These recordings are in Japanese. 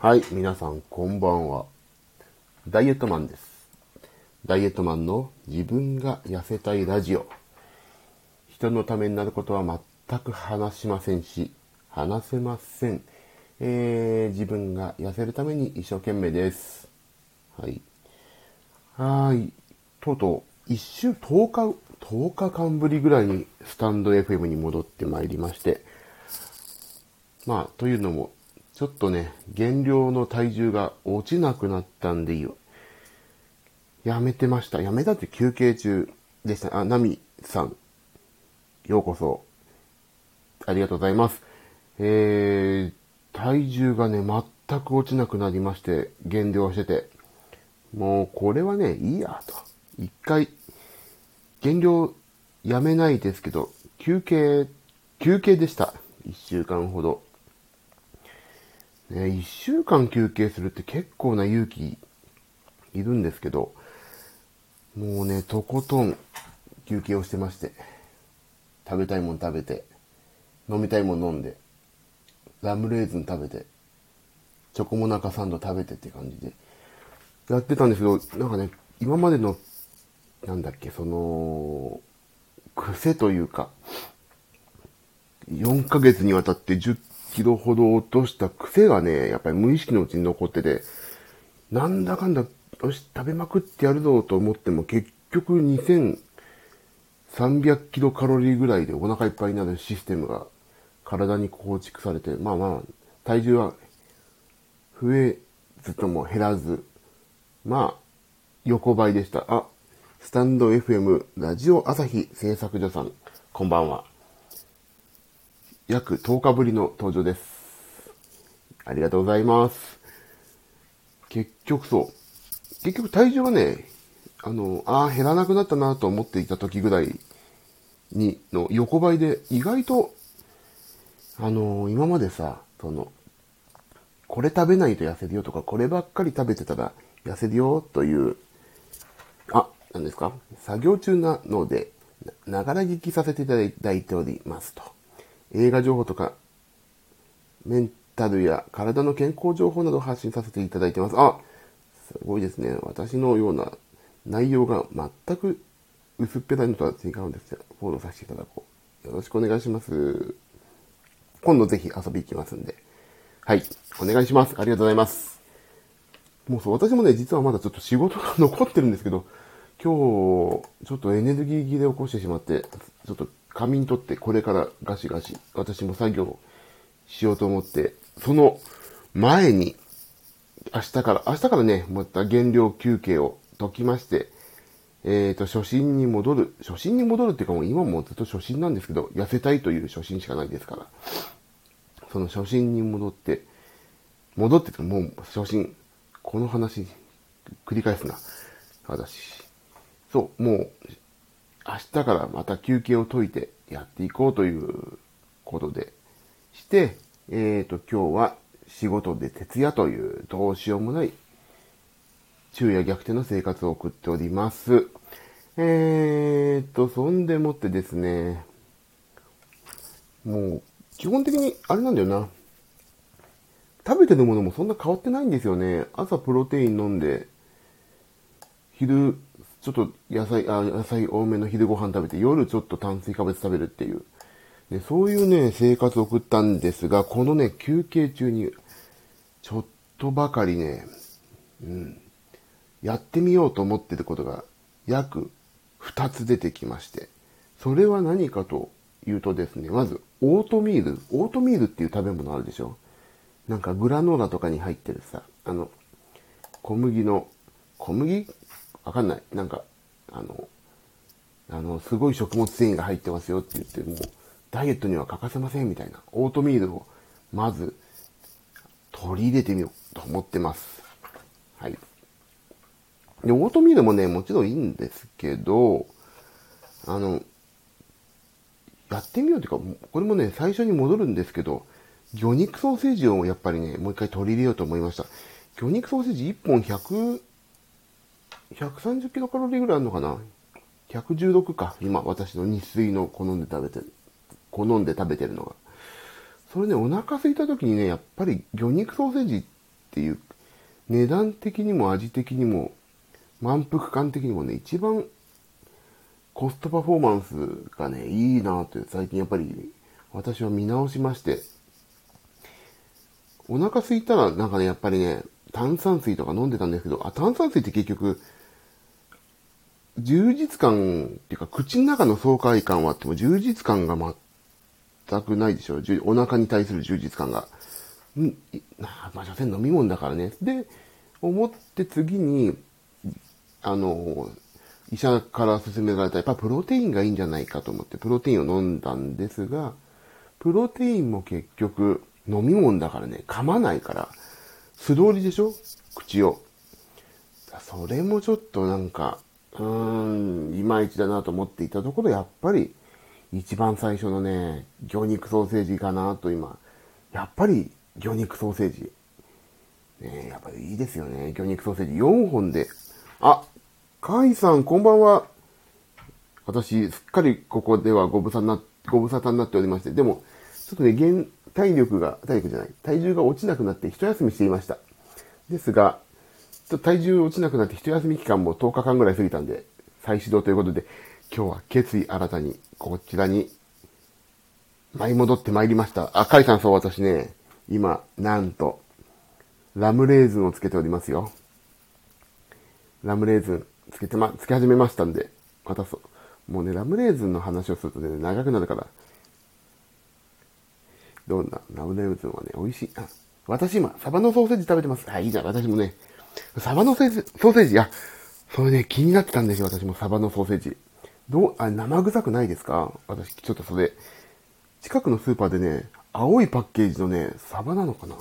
はい、皆さんこんばんは。ダイエットマンです。ダイエットマンの自分が痩せたいラジオ。人のためになることは全く話しませんし、話せません。えー、自分が痩せるために一生懸命です。はい。はい。とうとう、一週、10日、10日間ぶりぐらいにスタンド FM に戻ってまいりまして、まあ、というのも、ちょっとね、減量の体重が落ちなくなったんでいいよ。やめてました。やめたって休憩中でした。あ、ナミさん、ようこそ。ありがとうございます。えー、体重がね、全く落ちなくなりまして、減量してて、もうこれはね、いいやと。一回、減量やめないですけど、休憩、休憩でした。一週間ほど。ね、一週間休憩するって結構な勇気いるんですけど、もうね、とことん休憩をしてまして、食べたいもん食べて、飲みたいもん飲んで、ラムレーズン食べて、チョコモナカサンド食べてって感じで、やってたんですけど、なんかね、今までの、なんだっけ、その、癖というか、4ヶ月にわたって10キロほど落とした癖がね、やっぱり無意識のうちに残ってて、なんだかんだ、よし、食べまくってやるぞと思っても、結局2300キロカロリーぐらいでお腹いっぱいになるシステムが体に構築されて、まあまあ、体重は増えずとも減らず、まあ、横ばいでした。あ、スタンド FM ラジオ朝日製作所さん、こんばんは。約10日ぶりの登場です。ありがとうございます。結局そう。結局体重はね、あの、ああ、減らなくなったなと思っていた時ぐらいに、の横ばいで、意外と、あの、今までさ、その、これ食べないと痩せるよとか、こればっかり食べてたら痩せるよという、あ、何ですか？作業中なので、ながら聞きさせていただいておりますと。映画情報とか、メンタルや体の健康情報などを発信させていただいてます。あ、すごいですね。私のような内容が全く薄っぺらいのとは違うんですよ。フォローさせていただこう。よろしくお願いします。今度ぜひ遊び行きますんで。はい。お願いします。ありがとうございます。もうそう、私もね、実はまだちょっと仕事が残ってるんですけど、今日、ちょっとエネルギー切れを起こしてしまって、ちょっと仮眠取ってこれからガシガシ、私も作業しようと思って、その前に、明日から、明日からね、また減量休憩を解きまして、えっ、と、初心に戻る。初心に戻るっていうかもう今もずっと初心なんですけど、痩せたいという初心しかないですから。その初心に戻って、戻っててもう初心、この話、繰り返すな。私。そう、もう、明日からまた休憩を解いてやっていこうということでして、えっ、と、今日は仕事で徹夜というどうしようもない昼夜逆転の生活を送っております。えーと、そんでもってですね、もう、基本的にあれなんだよな。食べてるものもそんな変わってないんですよね。朝プロテイン飲んで、昼、ちょっと野菜、あ野菜多めの昼ご飯食べて、夜ちょっと炭水化物食べるっていう。で、そういうね、生活を送ったんですが、このね、休憩中に、ちょっとばかりね、うん、やってみようと思ってることが、約2つ出てきまして、それは何かというとですね、まず、オートミール。オートミールっていう食べ物あるでしょ？なんかグラノーラとかに入ってるさ、あの、小麦の、小麦？わかんない。なんか、あの、あの、すごい食物繊維が入ってますよって言って、もう、ダイエットには欠かせませんみたいな。オートミールを、まず、取り入れてみようと思ってます。はい。で、オートミールもね、もちろんいいんですけど、あの、やってみようというか、これもね、最初に戻るんですけど、魚肉ソーセージをやっぱりね、もう一回取り入れようと思いました。魚肉ソーセージ1本100、130キロカロリーぐらいあるのかな ?116 か。今、私の日水の好んで食べてる、好んで食べてるのが。それね、お腹空いた時にね、やっぱり魚肉ソーセージっていう、値段的にも味的にも、満腹感的にもね、一番コストパフォーマンスがね、いいなって最近やっぱり私は見直しまして、お腹空いたらなんかね、やっぱりね、炭酸水とか飲んでたんですけど、あ、炭酸水って結局、充実感っていうか、口の中の爽快感はあっても充実感が全くないでしょ。お腹に対する充実感が。んまあ、所詮飲み物だからね。で、思って次に、あの、医者から勧められた、やっぱプロテインがいいんじゃないかと思って、プロテインを飲んだんですが、プロテインも結局、飲み物だからね、噛まないから、素通りでしょ？口を。それもちょっとなんか、うーん、いまいちだなと思っていたところ、やっぱり、一番最初のね、魚肉ソーセージかなと今、やっぱり魚肉ソーセージ。ねやっぱりいいですよね。魚肉ソーセージ4本で。あ、カイさん、こんばんは。私、すっかりここではご無沙汰な、ご無沙汰になっておりまして、でも、ちょっとね、現、体力が、体力じゃない、体重が落ちなくなって一休みしていました。ですが、ちょっと体重落ちなくなって一休み期間も10日間ぐらい過ぎたんで、再始動ということで、今日は決意新たに、こちらに、舞い戻ってまいりました。あ、カイさんそう、私ね、今、なんと、ラムレーズンをつけておりますよ。ラムレーズンつけてま、つけ始めましたんで、またそう。もうね、ラムレーズンの話をするとね、長くなるから。どんな、ラムレーズンはね、美味しい。あ、私今、サバのソーセージ食べてます。あ、いいじゃん、私もね。サバのソーセージ、あ、それね、気になってたんですよ、私もサバのソーセージ。どう、あ、生臭くないですか？私、ちょっとそれ、近くのスーパーでね、青いパッケージのね、サバなのかな？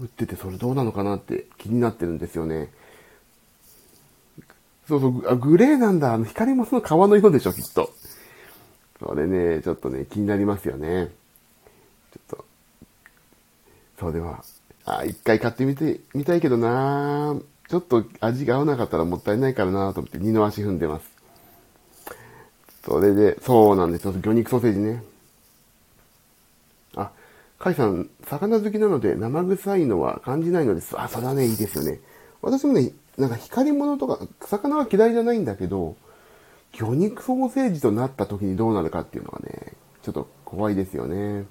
売ってて、それどうなのかなって気になってるんですよね。そうそう、あ、グレーなんだ。あの、光もその皮の色でしょ、きっと。それね、ちょっとね、気になりますよね。ちょっと。そうでは、あ、一回買ってみて、みたいけどなちょっと味が合わなかったらもったいないからなと思って二の足踏んでます。それで、そうなんです。魚肉ソーセージね。あ、カイさん、魚好きなので生臭いのは感じないのです。あ、それはね、いいですよね。私もね、なんか光り物とか、魚は嫌いじゃないんだけど、魚肉ソーセージとなった時にどうなるかっていうのがね、ちょっと怖いですよね。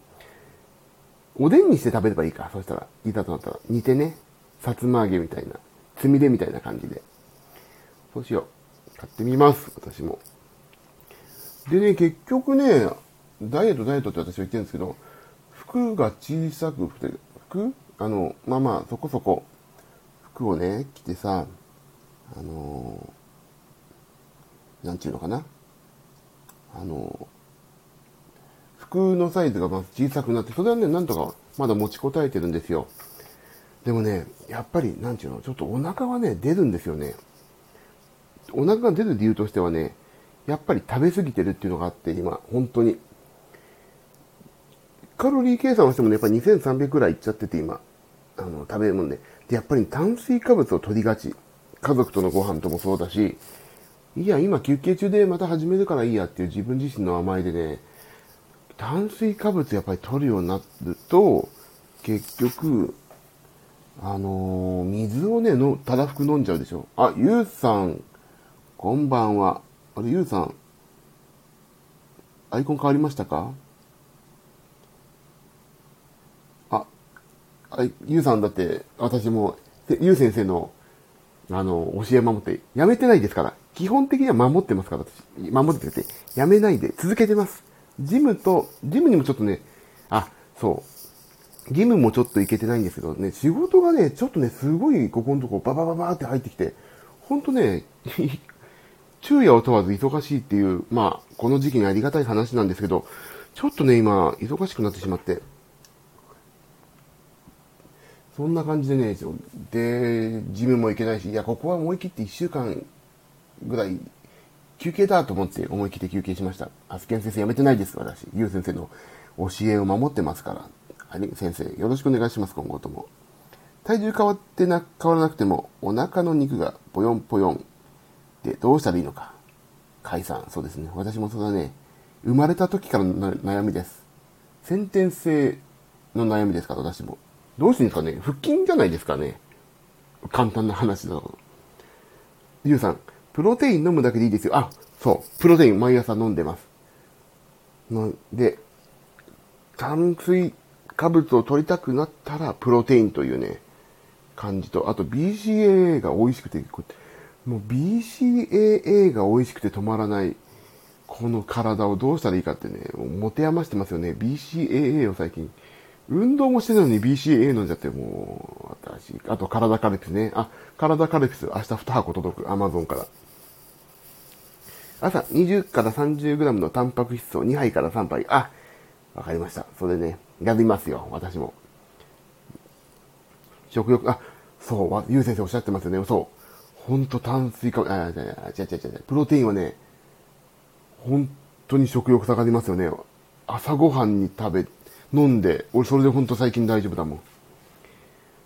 おでんにして食べればいいか。そしたら、いざとなったら。煮てね。さつま揚げみたいな。つみれみたいな感じで。そうしよう。買ってみます。私も。でね、結局ね、ダイエットダイエットって私は言ってるんですけど、服が小さくて、服？あの、まあまあ、そこそこ、服をね、着てさ、あのー、なんちゅうのかな？あのー、服のサイズがまず小さくなって、それはね、なんとかまだ持ちこたえてるんですよ。でもね、やっぱり、なんちゅうの、ちょっとお腹はね、出るんですよね。お腹が出る理由としてはね、やっぱり食べ過ぎてるっていうのがあって、今、本当に。カロリー計算をしてもね、やっぱり2300くらいいっちゃってて、今。あの、食べるもんで。で、やっぱり炭水化物を取りがち。家族とのご飯ともそうだし、いや、今休憩中でまた始めるからいいやっていう自分自身の甘えでね、炭水化物やっぱり取るようになると、結局、あのー、水をね、の、ただふく飲んじゃうでしょ。あ、ゆうさん、こんばんは。あれ、ゆうさん、アイコン変わりましたか？あ、あゆうさんだって、私も、ゆう先生のあの、教え守って、やめてないですから。基本的には守ってますから、私。守ってて、やめないで続けてます。ジムと、ジムにもちょっとね、あ、そう。ジムもちょっと行けてないんですけどね、仕事がね、ちょっとね、すごいここのとこババババって入ってきて、ほんとね、昼夜を問わず忙しいっていう、まあ、この時期にありがたい話なんですけど、ちょっとね、今、忙しくなってしまって、そんな感じでね、で、ジムも行けないし、いや、ここは思い切って1週間ぐらい休憩だと思って思い切って休憩しました。アスケン先生辞めてないです、私。ユウ先生の教えを守ってますから。先生、よろしくお願いします、今後とも。体重変わってな、変わらなくても、お腹の肉がぽよんぽよんでどうしたらいいのか。解散、そうですね。私もそれはね、生まれた時からの悩みです。先天性の悩みですから、私も。どうしてんですかね腹筋じゃないですかね簡単な話だと。ゆうさん、プロテイン飲むだけでいいですよ。あ、そう。プロテイン毎朝飲んでます。ので、炭水化物を取りたくなったら、プロテインというね、感じと、あと BCAA が美味しくて、もう BCAA が美味しくて止まらない、この体をどうしたらいいかってね、持て余してますよね。BCAA を最近。運動もしてないのに BCA 飲んじゃって、もう、私、あと体カルピスね。あ、体カルピス、明日2箱届く。Amazon から。朝20から 30g のタンパク質を2杯から3杯。あ、わかりました。それね、やりますよ、私も。食欲、あ、そう、ゆう先生おっしゃってますよね。そう。ほんと炭水化、あ、違う違う違う違う。プロテインはね、本当に食欲下がりますよね。朝ごはんに食べ、飲んで、俺それでほんと最近大丈夫だもん。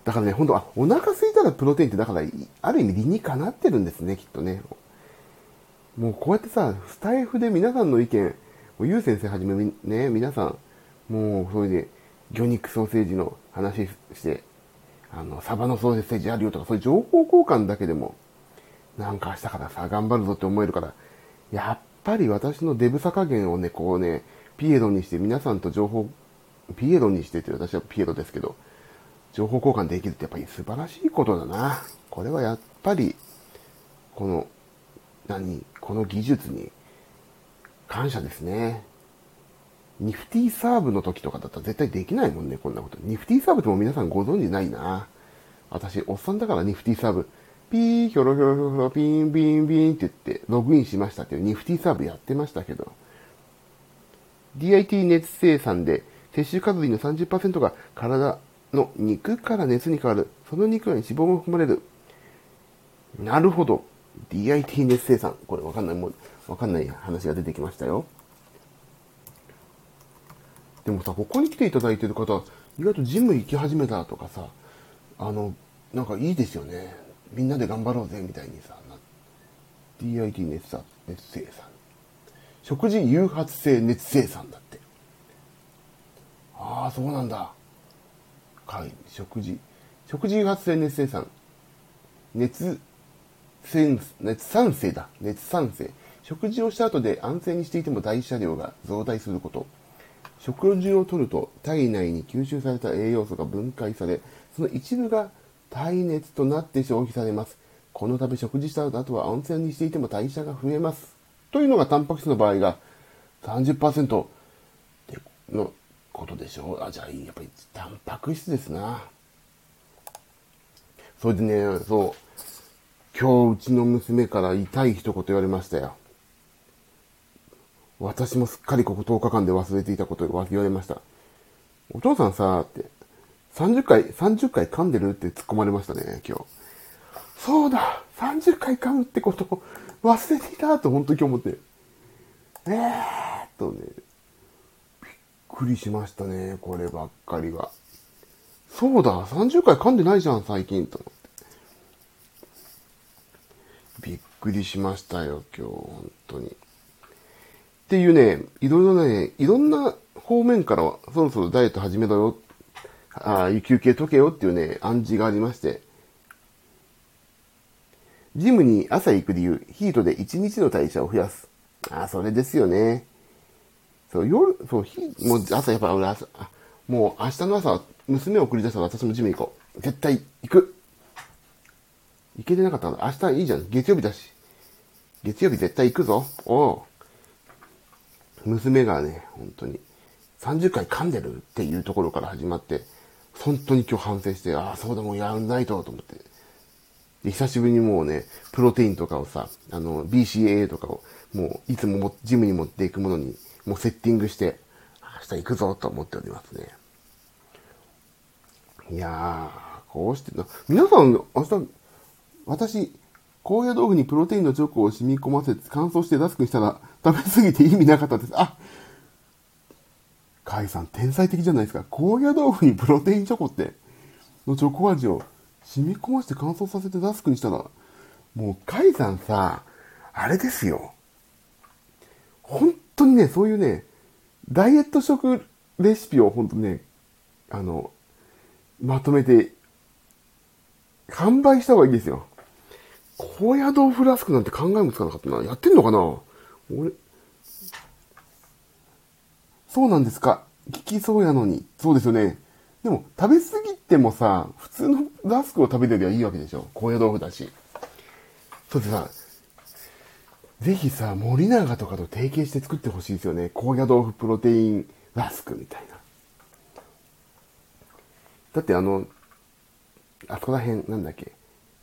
だからね、ほんと、あ、お腹空いたらプロテインってだから、ある意味理にかなってるんですね、きっとね。もうこうやってさ、スタイフで皆さんの意見、ゆう先生はじめね、皆さん、もうそれで、魚肉ソーセージの話して、あの、サバのソーセージあるよとか、そういう情報交換だけでも、なんか明日からさ、頑張るぞって思えるから、やっぱり私のデブさ加減をね、こうね、ピエロにして皆さんと情報、ピエロにしてて私はピエロですけど、情報交換できるってやっぱり素晴らしいことだな。これはやっぱり、この、何この技術に感謝ですね。ニフティサーブの時とかだったら絶対できないもんね、こんなこと。ニフティサーブっても皆さんご存知ないな。私、おっさんだからニフティサーブ、ピー、ひょろひょろひょろひょろ、ピンピンピンって言って、ログインしましたっていうニフティサーブやってましたけど、DIT 熱生産で、摂取カロリーの30%が体の肉から熱に変わる。その肉に脂肪も含まれる。なるほど。DIT 熱生産。これわかんない、もう、わかんない話が出てきましたよ。でもさ、ここに来ていただいてる方、意外とジム行き始めたとかさ、あの、なんかいいですよね。みんなで頑張ろうぜ、みたいにさ、DIT 熱さ熱生産。食事誘発性熱生産だ。ああ、そうなんだ。はい、食事。食事誘発性熱生産。熱熱産生だ。熱産生。食事をした後で安静にしていても代謝量が増大すること。食事をとると体内に吸収された栄養素が分解され、その一部が体熱となって消費されます。このため食事した後は安静にしていても代謝が増えます。というのがタンパク質の場合が30%のことでしょ？う。あ、じゃあやっぱりタンパク質ですな。それでね、そう。今日うちの娘から痛い一言言われましたよ。私もすっかりここ10日間で忘れていたことを言われました。お父さんさ、って、30回、30回噛んでるって突っ込まれましたね、今日。そうだ !30 回噛むってことを忘れていたと本当に今日思って。えーっとね、くりしましたね、こればっかりは。そうだ !30 回噛んでないじゃん、最近、と。びっくりしましたよ、今日、本当に。っていうね、いろいろね、いろんな方面からはそろそろダイエット始めろよ、あ休憩解けよっていうね、暗示がありまして、ジムに朝行く理由、ヒートで1日の代謝を増やす。ああ、それですよね。そう、夜、そう、もう朝やっぱ俺朝、もう明日の朝、娘を送り出したら私もジム行こう。絶対行く。行けてなかったら明日いいじゃん。月曜日だし。月曜日絶対行くぞ。おう。娘がね、本当に30回噛んでるっていうところから始まって、本当に今日反省して、ああ、そうだもうやんないと、と思って。で、久しぶりにもうね、プロテインとかをさ、あの、BCAA とかを、もう、いつももジムに持っていくものに、もうセッティングして、明日行くぞ、と思っておりますね。いやー、こうしてな、皆さん、明日、私、高野豆腐にプロテインのチョコを染み込ませて乾燥してラスクにしたら食べ過ぎて意味なかったです。あカイさん天才的じゃないですか。高野豆腐にプロテインチョコって、のチョコ味を染み込ませて乾燥させてラスクにしたら、もうカイさんさ、あれですよ。本当にね、そういうね、ダイエット食レシピを本当にね、あの、まとめて完売した方がいいですよ。高野豆腐ラスクなんて考えもつかなかったな。やってんのかな？俺、そうなんですか。聞きそうやのに。そうですよね。でも、食べ過ぎてもさ、普通のラスクを食べてりゃいいわけでしょ。高野豆腐だし。そうでさ、ぜひさ、森永とかと提携して作ってほしいですよね。高野豆腐プロテインラスクみたいな。だってあの、あそこら辺、なんだっけ。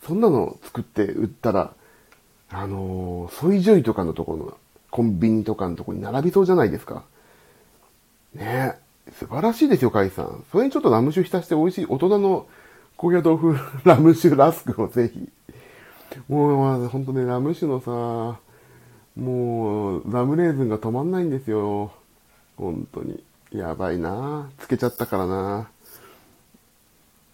そんなの作って売ったら、あのー、ソイジョイとかのところの、コンビニとかのところに並びそうじゃないですか。ねえ。素晴らしいですよ、カイさん。それにちょっとラム酒浸して美味しい大人の高野豆腐ラム酒ラスクをぜひ。もう、ほんとね、ラム酒のさ、もう、ラムレーズンが止まんないんですよ。本当に。やばいなつけちゃったからな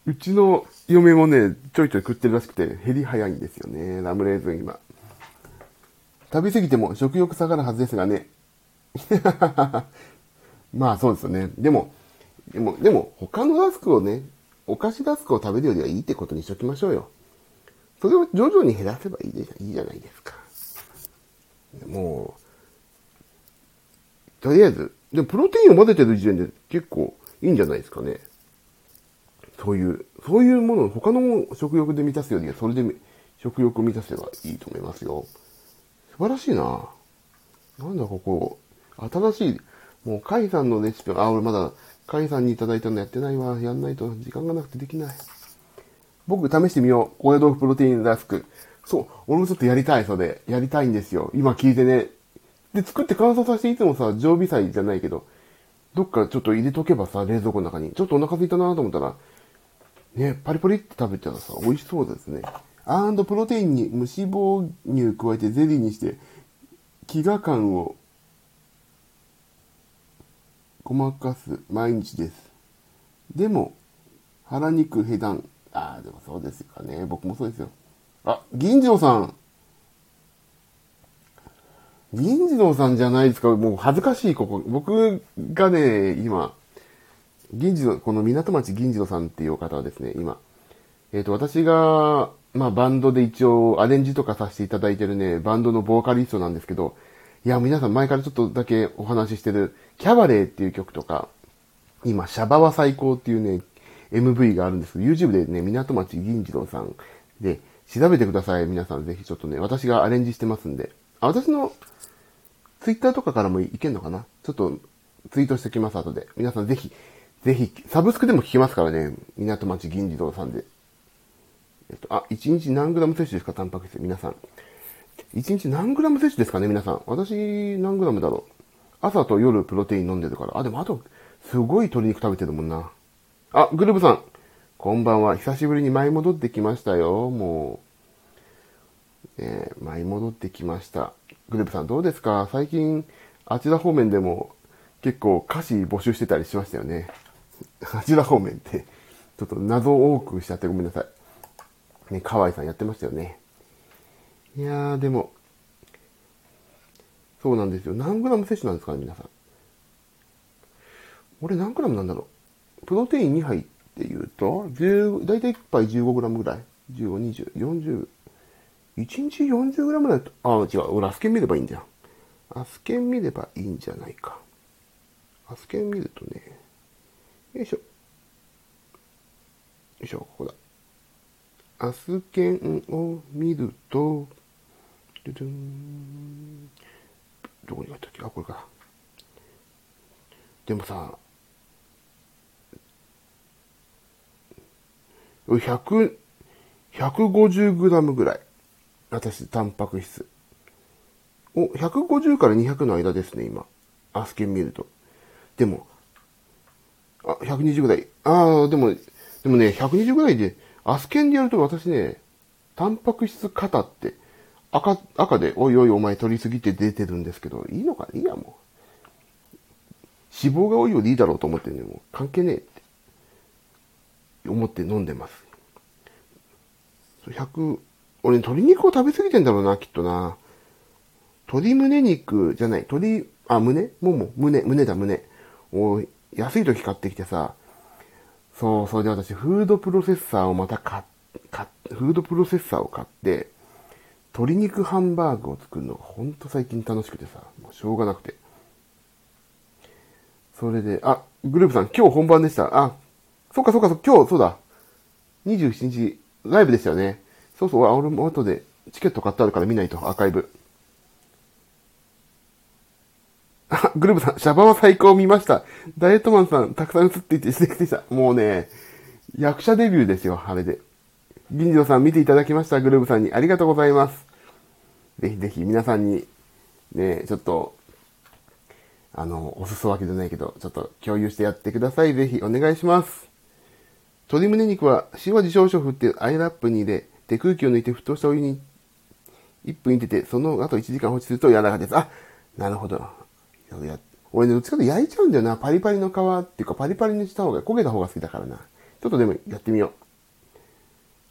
うちの嫁もね、ちょいちょい食ってるらしくて、減り早いんですよね、ラムレーズン今。食べ過ぎても食欲下がるはずですがね。まあそうですよね。でも、でも、でも、他のラスクをね、お菓子ラスクを食べるよりはいいってことにしときましょうよ。それを徐々に減らせばいいじゃないですか。もう、とりあえず、でプロテインを混ぜてる時点で結構いいんじゃないですかね。そういう、そういうものを他の食欲で満たすよりは、それで食欲を満たせばいいと思いますよ。素晴らしいな。なんだここ、新しい、もう、カイさんのレシピ、あ、俺まだ、カイさんにいただいたのやってないわ。やんないと時間がなくてできない。僕試してみよう。高野豆腐プロテインラスク。そう、俺もちょっとやりたい、それ。やりたいんですよ。今聞いてね。で、作って乾燥させていつもさ、常備菜じゃないけど、どっかちょっと入れとけばさ、冷蔵庫の中に。ちょっとお腹空いたなと思ったら、ね、パリパリって食べたらさ、美味しそうですね。アンドプロテインに無脂肪乳加えてゼリーにして、飢餓感をごまかす毎日です。でも、腹肉へだん。ああ、でもそうですかね。僕もそうですよ。あ、銀次郎さん。銀次郎さんじゃないですか。もう恥ずかしい、ここ。僕がね、今、銀次郎、この港町銀次郎さんっていう方はですね、今、えっ、ー、と、私が、まあ、バンドで一応アレンジとかさせていただいてるね、バンドのボーカリストなんですけど、いや、皆さん前からちょっとだけお話ししてる、キャバレーっていう曲とか、今、シャバは最高っていうね、MV があるんですけど、YouTube でね、港町銀次郎さんで調べてください。皆さんぜひちょっとね、私がアレンジしてますんで。あ、私の Twitter とかからもいけんのかな？ちょっとツイートしてきます、後で。皆さんぜひ、ぜひ、サブスクでも聞けますからね。港町銀次郎さんで。えっと、あ、1日何グラム摂取ですか？タンパク質。皆さん。1日何グラム摂取ですかね？皆さん。私、何グラムだろう？朝と夜プロテイン飲んでるから。あ、でもあと、すごい鶏肉食べてるもんな。あ、グルーブさん。こんばんは。久しぶりに舞い戻ってきましたよ。もう。え、舞い戻ってきました。グループさんどうですか？最近、あちら方面でも結構歌詞募集してたりしましたよね。あちら方面って、ちょっと謎多くしちゃってごめんなさい。ね、河合さんやってましたよね。いやー、でも、そうなんですよ。何グラム摂取なんですかね、皆さん。俺何グラムなんだろう。プロテイン2杯っていうと、10、だいたい1杯15グラムぐらい。15、20、40、1日40グラムだと、あ、違う。俺アスケン見ればいいんじゃん。アスケン見ればいいんじゃないか。アスケン見るとね、よいしょ。よいしょ、ここだ。アスケンを見ると、ドゥドゥンどこに書いたっけ？あ、これか。でもさ、100、150グラムぐらい。私、タンパク質。お、150から200の間ですね、今。アスケン見ると。でも、あ、120ぐらい。ああ、でも、でもね、120ぐらいで、アスケンでやると私ね、タンパク質型って、赤、赤で、おいおいお前取りすぎて出てるんですけど、いいのかいいやもう。脂肪が多いよりいいだろうと思ってね、もう関係ねえって思って飲んでます。100、俺鶏肉を食べ過ぎてんだろうな、きっとな。鶏胸肉じゃない、鶏、あ、胸？もも、胸、胸だ、胸。お安い時買ってきてさ、そう、それで私、フードプロセッサーをまた買、っフードプロセッサーを買って、鶏肉ハンバーグを作るのがほんと最近楽しくてさ、もうしょうがなくて。それで、あ、グループさん、今日本番でした。あ、そっかそっか、今日、そうだ。27日、ライブでしたよね。そうそう、俺も後でチケット買ってあるから見ないと、アーカイブ。あ、グループさん、シャバは最高見ました。ダイエットマンさん、たくさん映っていて素敵でした。もうね、役者デビューですよ、あれで。銀次郎さん見ていただきました、グループさんに。ありがとうございます。ぜひぜひ皆さんに、ね、ちょっと、あの、お裾分けじゃないけど、ちょっと共有してやってください。ぜひお願いします。鶏胸肉は塩味少々振ってアイラップに入れて空気を抜いて沸騰したお湯に1分入れて、その後1時間放置すると柔らかいです。あ、なるほど。俺ね、どっちかと焼いちゃうんだよな。パリパリの皮っていうか、パリパリにした方が、焦げた方が好きだからな。ちょっとでもやってみよう。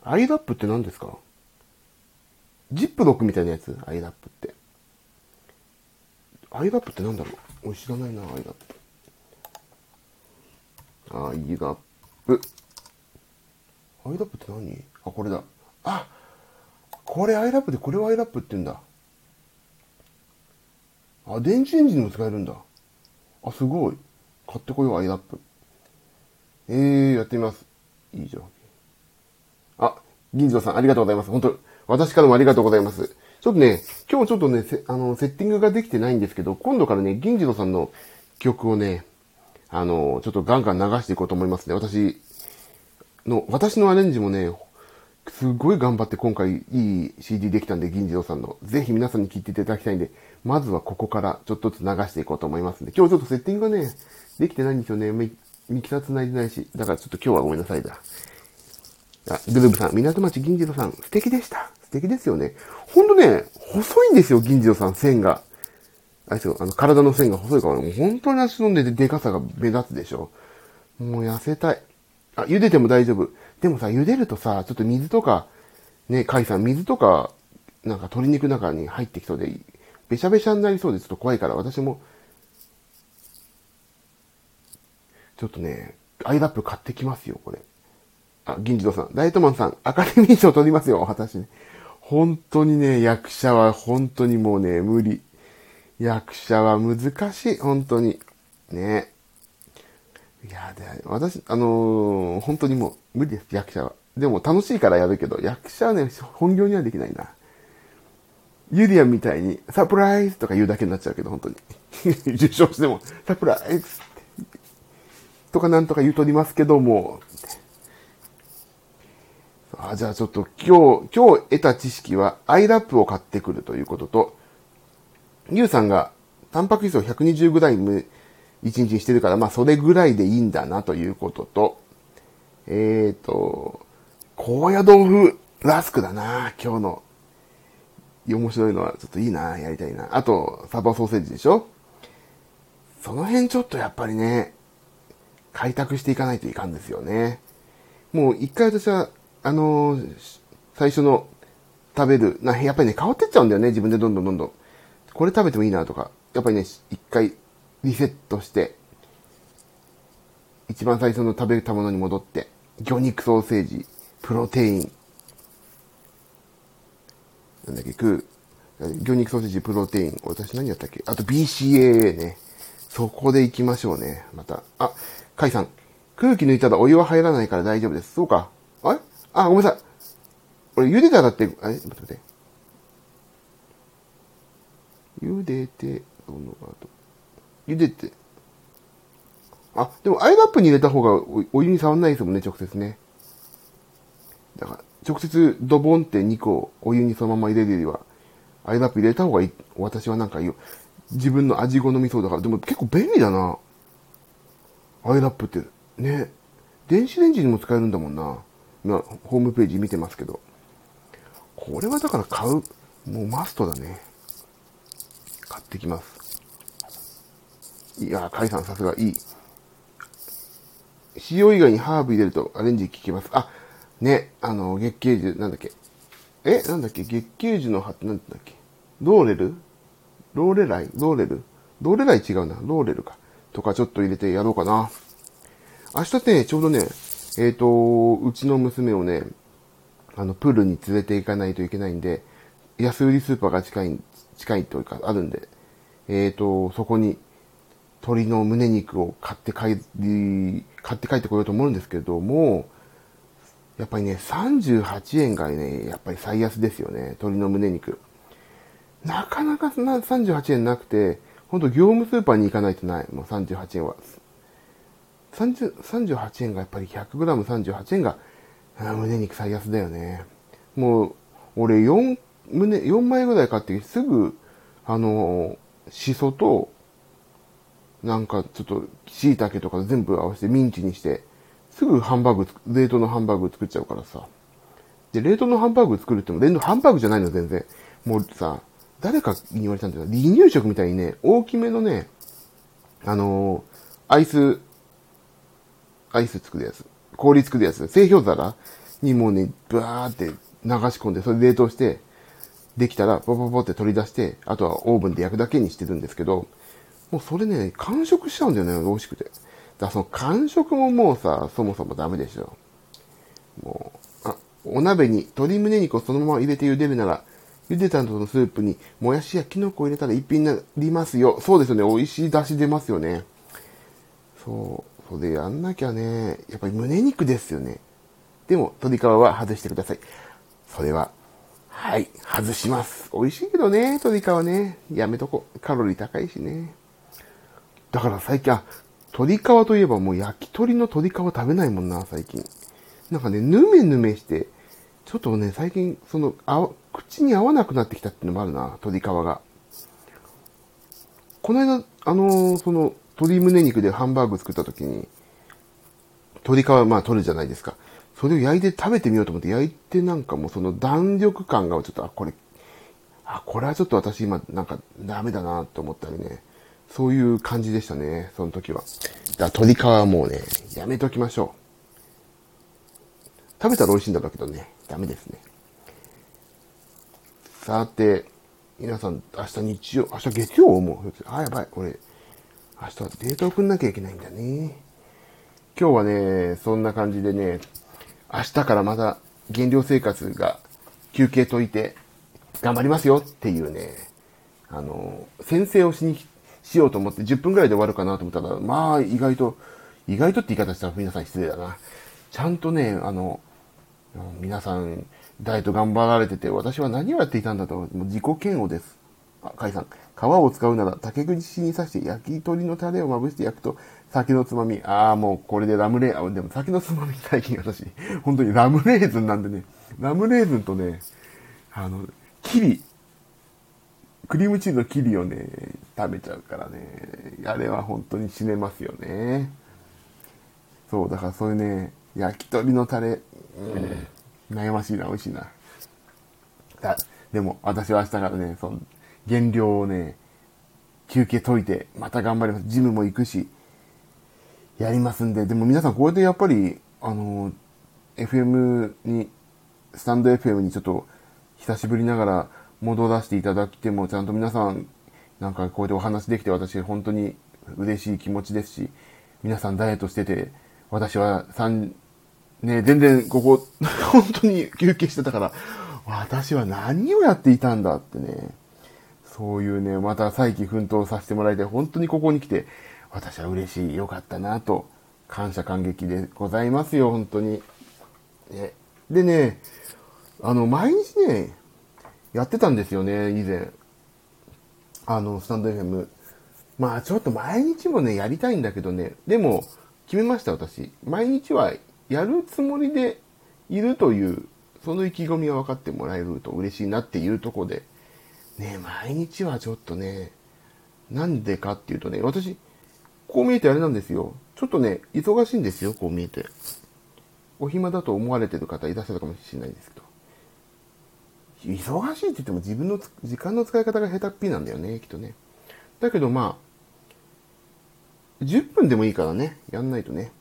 アイラップって何ですか？ジップロックみたいなやつ？アイラップって。アイラップって何だろう？俺知らないな、アイラップ。アイラップ。アイラップって何？あ、これだ。あこれアイラップでこれをアイラップって言うんだ。あ、電池エンジンも使えるんだ。あ、すごい。買ってこよう、アイラップ。えー、やってみます。いいじゃん。あ、銀次郎さん、ありがとうございます。本当私からもありがとうございます。ちょっとね、今日ちょっとね、あの、セッティングができてないんですけど、今度からね、銀次郎さんの曲をね、あの、ちょっとガンガン流していこうと思いますね。私の、私のアレンジもね、すごい頑張って今回いい CD できたんで、銀次郎さんの。ぜひ皆さんに聴いていただきたいんで、まずはここからちょっとずつ流していこうと思いますんで、今日ちょっとセッティングがね、できてないんですよね。ミキサー繋いでないし。だからちょっと今日はごめんなさいだ。あ、ドゥルーブさん、港町銀次郎さん、素敵でした。素敵ですよね。ほんとね、細いんですよ、銀次郎さん、線が。あれですよ、あの、体の線が細いから、もう本当に足飲んででかさが目立つでしょ。もう痩せたい。あ、茹でても大丈夫。でもさ、茹でるとさ、ちょっと水とか、ね、海さん、水とか、なんか鶏肉の中に入ってきそうで、べしゃべしゃになりそうでちょっと怖いから、私も、ちょっとね、アイラップ買ってきますよ、これ。あ、銀次郎さん。ダイエットマンさん、アカデミー賞取りますよ、私ね。本当にね、役者は本当にもうね、無理。役者は難しい、本当に。ね。いや、で、私、あのー、本当にもう無理です、役者は。でも楽しいからやるけど、役者はね、本業にはできないな。ユリアンみたいに、サプライズとか言うだけになっちゃうけど、本当に。受賞しても、サプライズとかなんとか言うとりますけども、あ、じゃあちょっと今日、今日得た知識は、アイラップを買ってくるということと、ユウさんが、タンパク質を 120g 1日してるから、まあそれぐらいでいいんだなということと、えっ、ー、と、高野豆腐ラスクだな、今日の。面白いのはちょっといいな、やりたいな。あと、サバソーセージでしょ？その辺ちょっとやっぱりね、開拓していかないといかんですよね。もう一回私は、あのー、最初の食べる、な、やっぱりね、変わってっちゃうんだよね、自分でどんどんどんどん。これ食べてもいいなとか、やっぱりね、一回リセットして、一番最初の食べたものに戻って、魚肉ソーセージ、プロテイン、なんだっけ、食う、魚肉ソーセージ、プロテイン、私何やったっけ？あと BCAA ね。そこで行きましょうね。また。あ、カイさん。空気抜いたらお湯は入らないから大丈夫です。そうか。あれ？あ、ごめんなさい。俺、茹でたらって、あれ？待って待って。茹でて、どの後。茹でて。あ、でもアイラップに入れた方がお湯に触んないですもんね、直接ね。だから、直接ドボンって2個お湯にそのまま入れるよりは、アイラップ入れた方がいい。私はなんか言う。自分の味好みそうだから。でも結構便利だな。アイラップって。ね。電子レンジにも使えるんだもんな。今、ホームページ見てますけど。これはだから買う。もうマストだね。買ってきます。いやカイさんさすがいい。塩以外にハーブ入れるとアレンジ効きます。あ、ね、あの、月桂樹、なんだっけ。え、なんだっけ月桂樹の葉ってなんだっけローレルローレライローレルローレライ違うな。ローレルか。とかちょっと入れてやろうかな。明日ね、ちょうどね、えっ、ー、と、うちの娘をね、あの、プールに連れて行かないといけないんで、安売りスーパーが近い、近いというか、あるんで、えっ、ー、と、そこに、鶏の胸肉を買って帰り、買って帰ってこようと思うんですけども、やっぱりね、38円がね、やっぱり最安ですよね。鶏の胸肉。なかなかな38円なくて、ほんと業務スーパーに行かないとない。もう38円は。30 38円がやっぱり 100g38 円が、胸肉最安だよね。もう、俺4、胸、4枚ぐらい買ってすぐ、あの、しそと、なんかちょっと、椎茸とか全部合わせてミンチにして、すぐハンバーグ、冷凍のハンバーグ作っちゃうからさ。で、冷凍のハンバーグ作るっても、冷凍ハンバーグじゃないの、全然。もうさ、誰かに言われたんだけど、離乳食みたいにね、大きめのね、あのー、アイス、アイス作るやつ、氷作るやつ、製氷皿にもうね、ブワーって流し込んで、それ冷凍して、できたら、ポポポって取り出して、あとはオーブンで焼くだけにしてるんですけど、もうそれね、完食しちゃうんだよね、美味しくて。だからその完食ももうさ、そもそもダメでしょ。もう、あ、お鍋に鶏胸肉をそのまま入れて茹でるなら、茹でた後のスープにもやしやキノコを入れたら一品になりますよ。そうですよね。美味しい出汁出ますよね。そう。それやんなきゃね。やっぱり胸肉ですよね。でも、鶏皮は外してください。それは、はい、外します。美味しいけどね、鶏皮ね。やめとこ。カロリー高いしね。だから最近、あ、鶏皮といえばもう焼き鳥の鶏皮食べないもんな、最近。なんかね、ぬめぬめして、ちょっとね、最近、その、あ口に合わなくなってきたっていうのもあるな、鶏皮が。この間、あのー、その、鶏胸肉でハンバーグ作った時に、鶏皮、まあ取るじゃないですか。それを焼いて食べてみようと思って、焼いてなんかもうその弾力感がちょっと、あ、これ、あ、これはちょっと私今なんかダメだなと思ったりね。そういう感じでしたね、その時は。だ鶏皮はもうね、やめときましょう。食べたら美味しいんだろうけどね、ダメですね。さて、皆さん、明日日曜、明日月曜もう、あ、やばい、これ、明日はデータ送んなきゃいけないんだね。今日はね、そんな感じでね、明日からまた減量生活が休憩といて頑張りますよっていうね、あの、先生をしに来て、しようと思って10分くらいで終わるかなと思ったら、まあ意外と、意外とって言い方したら皆さん失礼だな。ちゃんとね、あの、皆さん、ダイエット頑張られてて、私は何をやっていたんだと、もう自己嫌悪です。あ、カイさん。皮を使うなら竹串に刺して焼き鳥のタレをまぶして焼くと酒のつまみ。ああ、もうこれでラムレー、あ、でも酒のつまみ最近私、本当にラムレーズンなんでね、ラムレーズンとね、あの、キリ、クリームチーズのキリをね、食べちゃうからね、あれは本当に死ねますよね。そう、だからそういうね、焼き鳥のタレ、うん悩ましいな、美味しいな。だでも、私は明日からね、その、減量をね、休憩解いて、また頑張ります。ジムも行くし、やりますんで、でも皆さんこうやってやっぱり、あの、FM に、スタンド FM にちょっと、久しぶりながら戻らせていただきても、ちゃんと皆さん、なんかこうやってお話できて私本当に嬉しい気持ちですし、皆さんダイエットしてて、私は3、ね、全然ここ、本当に休憩してたから、私は何をやっていたんだってね、そういうね、また再起奮闘させてもらいたい。本当にここに来て、私は嬉しい、よかったなと、感謝感激でございますよ、本当に。ね、でね、あの、毎日ね、やってたんですよね、以前。あの、スタンド FM。まあ、ちょっと毎日もね、やりたいんだけどね、でも、決めました、私。毎日はやるつもりでいるという、その意気込みが分かってもらえると嬉しいなっていうとこで、ね、毎日はちょっとね、なんでかっていうとね、私、こう見えてあれなんですよ。ちょっとね、忙しいんですよ、こう見えて。お暇だと思われてる方いらっしゃるかもしれないです。忙しいって言っても自分の時間の使い方が下手っぴなんだよね、きっとね。だけどまあ、10分でもいいからね、やんないとね。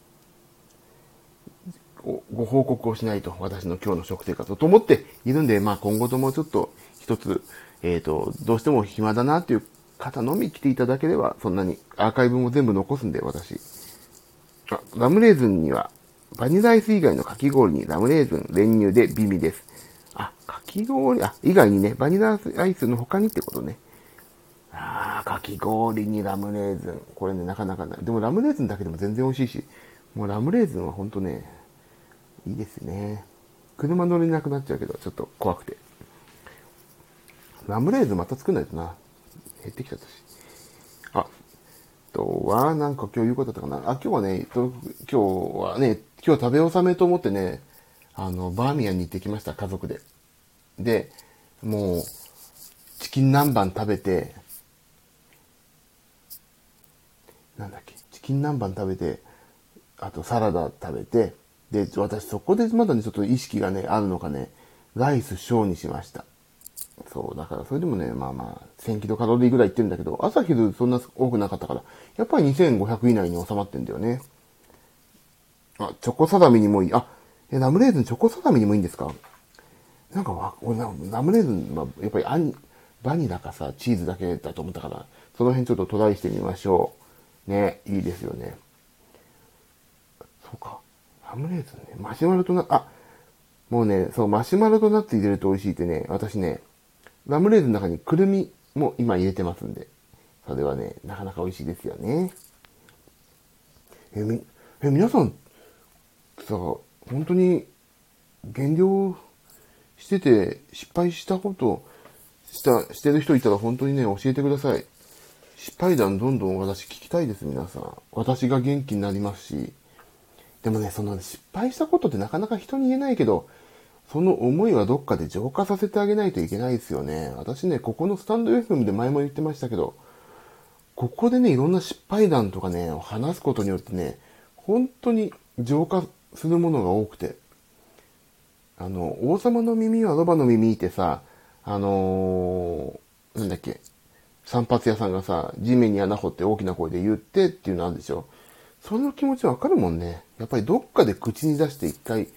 ご報告をしないと、私の今日の食生活をと思っているんで、まあ今後ともちょっと一つ、えっ、ー、と、どうしても暇だなっていう方のみ来ていただければ、そんなにアーカイブも全部残すんで、私。あ、ラムレーズンには、バニラアイス以外のかき氷にラムレーズン、練乳で美味です。かき氷、あ、以外にね、バニラアイスの他にってことね。あー、かき氷にラムレーズン。これね、なかなかない。でもラムレーズンだけでも全然美味しいし、もうラムレーズンはほんとね、いいですね。車乗れなくなっちゃうけど、ちょっと怖くて。ラムレーズンまた作んないとな。減ってきちゃったし。あ、とは、なんか今日言うことだったかな。あ、今日はね、今日はね、今日食べ納めと思ってね、あの、バーミヤンに行ってきました、家族で。で、もう、チキン南蛮食べて、なんだっけ、チキン南蛮食べて、あとサラダ食べて、で、私そこでまだね、ちょっと意識がね、あるのかね、ライス小にしました。そう、だからそれでもね、まあまあ、1000キロカロリーぐらいいってるんだけど、朝昼そんな多くなかったから、やっぱり2500以内に収まってんだよね。あ、チョコサダミにもいい。あ、え、ラムレーズンチョコサダミにもいいんですか？なんかわ、俺ラムレーズンはやっぱりアンバニラかさ、チーズだけだと思ったから、その辺ちょっとトライしてみましょう。ね、いいですよね。そうか。ラムレーズンね。マシュマロとな、あ、もうね、そう、マシュマロとナッツ入れると美味しいってね、私ね、ラムレーズンの中にくるみも今入れてますんで、それはね、なかなか美味しいですよね。え、み、え、皆さん、さ、本当に減量してて失敗したことした、してる人いたら本当にね、教えてください。失敗談どんどん私聞きたいです、皆さん。私が元気になりますし。でもね、その失敗したことってなかなか人に言えないけど、その思いはどっかで浄化させてあげないといけないですよね。私ね、ここのスタンド FM で前も言ってましたけど、ここでね、いろんな失敗談とかね、話すことによってね、本当に浄化するものが多くて。あの、王様の耳はロバの耳ってさ、あのー、なんだっけ、散髪屋さんがさ、地面に穴掘って大きな声で言ってっていうのあるでしょ。その気持ちわかるもんね。やっぱりどっかで口に出して一回、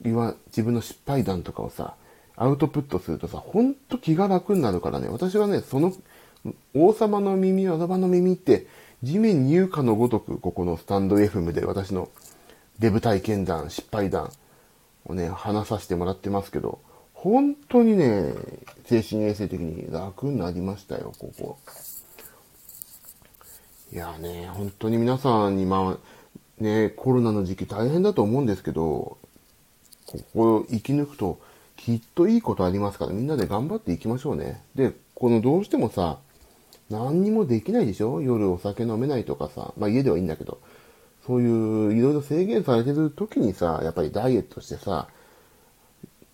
言わ自分の失敗談とかをさ、アウトプットするとさ、ほんと気が楽になるからね。私はね、その、王様の耳、わざばの耳って、地面に言うかのごとく、ここのスタンド FM で私のデブ体験談、失敗談をね、話させてもらってますけど、本当にね、精神衛生的に楽になりましたよ、ここ。いやね、本当に皆さんに、まあ、ね、コロナの時期大変だと思うんですけど、ここを生き抜くと、きっといいことありますから、みんなで頑張っていきましょうね。で、このどうしてもさ、何にもできないでしょ？夜お酒飲めないとかさ、まあ家ではいいんだけど、そういういろいろ制限されてる時にさ、やっぱりダイエットしてさ、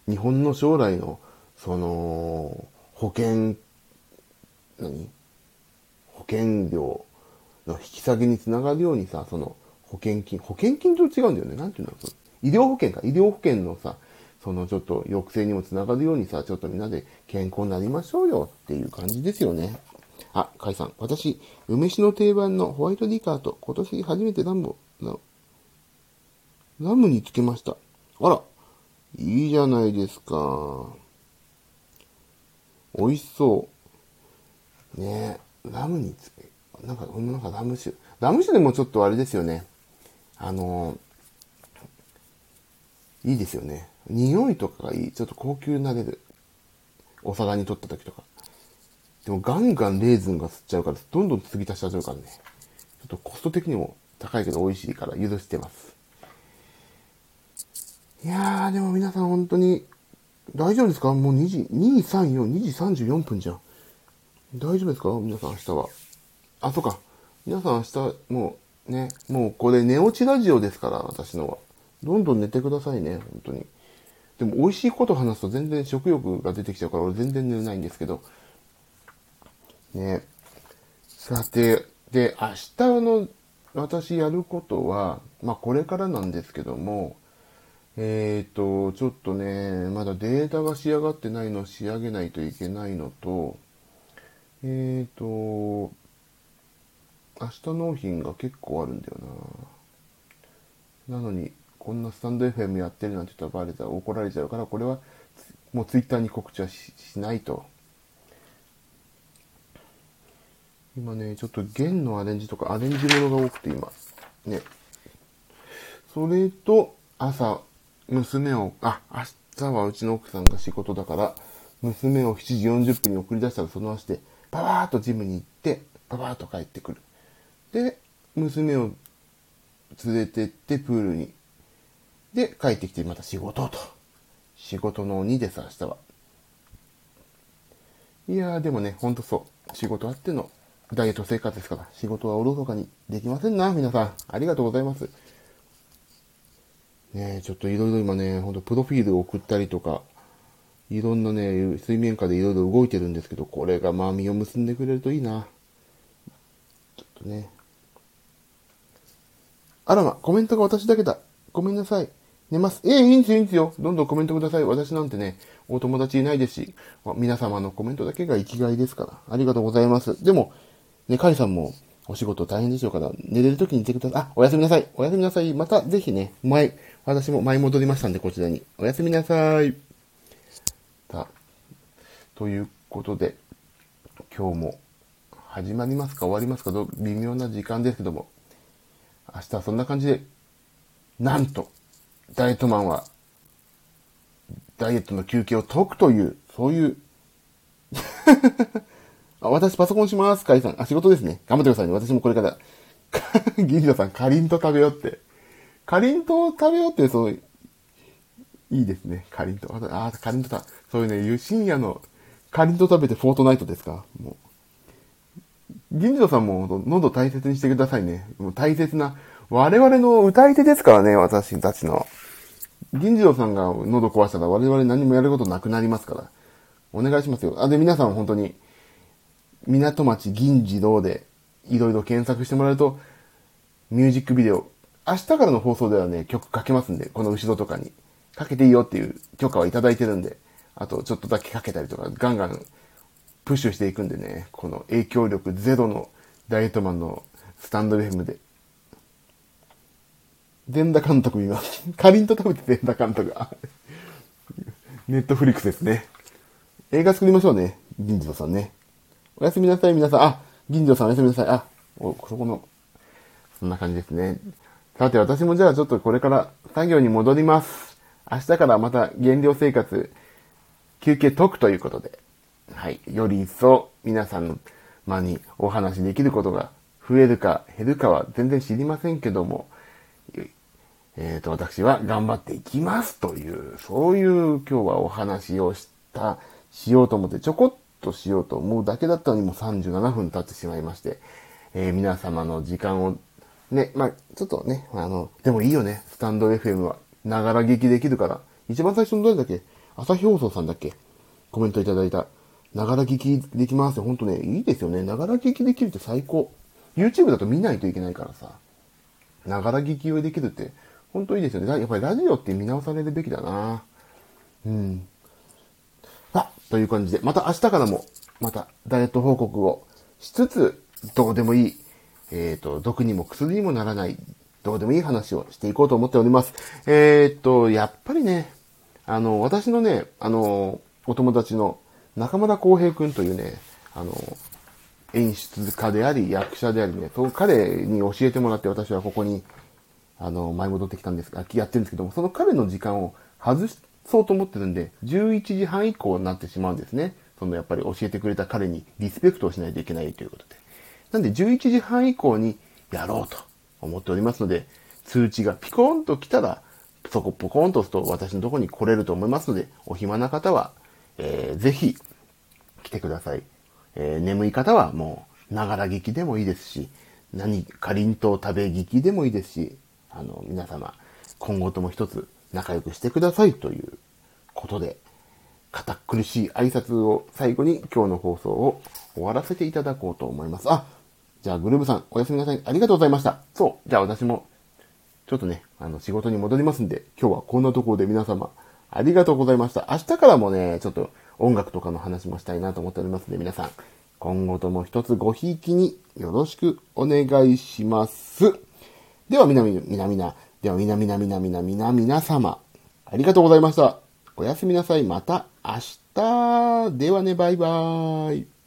日本の将来の、その、保険、何？保険料の引き下げにつながるようにさ、その、保険金、保険金と違うんだよね。なんていうんだろう。医療保険か。医療保険のさ、そのちょっと抑制にもつながるようにさ、ちょっとみんなで健康になりましょうよっていう感じですよね。あ、カイさん。私、梅酒の定番のホワイトリカーと今年初めてラムを、ラムにつけました。あら、いいじゃないですか。美味しそう。ねえ、ラムにつけ、なんか、なんかラム酒。ラム酒でもちょっとあれですよね。あのいいですよね。匂いとかがいい。ちょっと高級になれる。お皿に取った時とか。でもガンガンレーズンが吸っちゃうから、どんどん継ぎ足しちゃうからね。ちょっとコスト的にも高いけど美味しいから許してます。いやー、でも皆さん本当に、大丈夫ですか？もう2時、2、3、4、2時34分じゃん。大丈夫ですか？皆さん明日は。あ、そうか。皆さん明日、もうね、もうこれ寝落ちラジオですから、私のは。どんどん寝てくださいね、本当に。でも美味しいこと話すと全然食欲が出てきちゃうから俺全然寝れないんですけど。ね。さて、で、明日の私やることは、まあこれからなんですけども、えっ、ー、と、ちょっとね、まだデータが仕上がってないのを仕上げないといけないのと、えっ、ー、と、明日納品が結構あるんだよな。なのに、こんなスタンド FM やってるなんて言ったらバレたら怒られちゃうから、これはもう Twitter に告知はしないと。今ね、ちょっと弦のアレンジとかアレンジものが多くて今、ね。それと、朝、娘を、あ、明日はうちの奥さんが仕事だから、娘を7時40分に送り出したらその足で、パワーっとジムに行って、パワーっと帰ってくる。で、娘を連れてってプールに。で、帰ってきてまた仕事と。仕事の鬼です、明日は。いやー、でもね、ほんとそう。仕事あってのダイエット生活ですから、仕事はおろそかにできませんな、皆さん。ありがとうございます。ねちょっといろいろ今ね、ほんとプロフィールを送ったりとか、いろんなね、水面下でいろいろ動いてるんですけど、これがまあ実を結んでくれるといいな。ちょっとね。あらま、コメントが私だけだ。ごめんなさい。寝ます。ええいいんですよ、いいんですよ。どんどんコメントください。私なんてね、お友達いないですし、皆様のコメントだけが生きがいですから。ありがとうございます。でも、ね、カイさんもお仕事大変でしょうから、寝れる時に言ってください。あ、おやすみなさい。おやすみなさい。またぜひね、前、私も前戻りましたんで、こちらに。おやすみなさい。さということで、今日も始まりますか終わりますか微妙な時間ですけども、明日はそんな感じで、なんと、ダイエットマンは、ダイエットの休憩を解くという、そういう あ、私パソコンします、カイさん。あ、仕事ですね。頑張ってくださいね。私もこれから。ギリダさん、かりんと食べようって。かりんと食べようって、そう、いいですね。かりんと。あ、かりんとた、そういうね、深夜の、かりんと食べてフォートナイトですか？もう。銀次郎さんも喉大切にしてくださいね。もう大切な、我々の歌い手ですからね、私たちの。銀次郎さんが喉壊したら我々何もやることなくなりますから。お願いしますよ。あ、で、皆さん本当に、港町銀次郎でいろいろ検索してもらうと、ミュージックビデオ、明日からの放送ではね、曲かけますんで、この後ろとかに。かけていいよっていう許可はいただいてるんで、あとちょっとだけかけたりとか、ガンガンプッシュしていくんでね、この影響力ゼロのダイエットマンのスタンド FM で。全田監督見ます。かりんと食べて全田監督が。ネットフリックスですね。映画作りましょうね。銀次郎さんね。おやすみなさい、皆さん。あ、銀次郎さんおやすみなさい。あ、お、そこの、そんな感じですね。さて、私もじゃあちょっとこれから作業に戻ります。明日からまた減量生活、休憩解くということで、はい。より一層皆さんの間にお話できることが増えるか減るかは全然知りませんけども、えっ、ー、と、私は頑張っていきますという、そういう今日はお話をした、しようと思ってちょこっとしようと思うだけだったのにもう37分経ってしまいまして、えー、皆様の時間をね、まあ、ちょっとね、あの、でもいいよね、スタンド FM は。ながら聞きできるから、一番最初のどれだっけ？朝日放送さんだっけ？コメントいただいた。ながら聞きできますよ。ほんとね、いいですよね。ながら聞きできるって最高。YouTube だと見ないといけないからさ。ながら聞きをできるって、ほんといいですよね。やっぱりラジオって見直されるべきだなうん。という感じで、また明日からも、またダイエット報告をしつつ、どうでもいい、えっ、ー、と、毒にも薬にもならないどうでもいい話をしていこうと思っております。えー、っと、やっぱりね、あの、私のね、あの、お友達の中村浩平くんというね、あの、演出家であり、役者でありね、そう彼に教えてもらって私はここに、あの、前戻ってきたんですが、やってるんですけども、その彼の時間を外しそうと思ってるんで、11時半以降になってしまうんですね。そのやっぱり教えてくれた彼にリスペクトをしないといけないということで。なんで11時半以降にやろうと。思っておりますので、通知がピコンと来たら、そこポコンと押すと私のところに来れると思いますので、お暇な方は、えー、ぜひ来てください。えー、眠い方はもう、ながら聞きでもいいですし、何かりんと食べ聞きでもいいですし、あの、皆様、今後とも一つ仲良くしてくださいということで、堅苦しい挨拶を最後に今日の放送を終わらせていただこうと思います。あ、じゃあ、グルーブさん、おやすみなさい。ありがとうございました。そう。じゃあ、私も、ちょっとね、あの、仕事に戻りますんで、今日はこんなところで皆様、ありがとうございました。明日からもね、ちょっと音楽とかの話もしたいなと思っておりますので、皆さん、今後とも一つごひいきによろしくお願いします。では、みなみなみな、では、みなみなみなみなみな皆様、ありがとうございました。おやすみなさい。また明日。ではね、バイバーイ。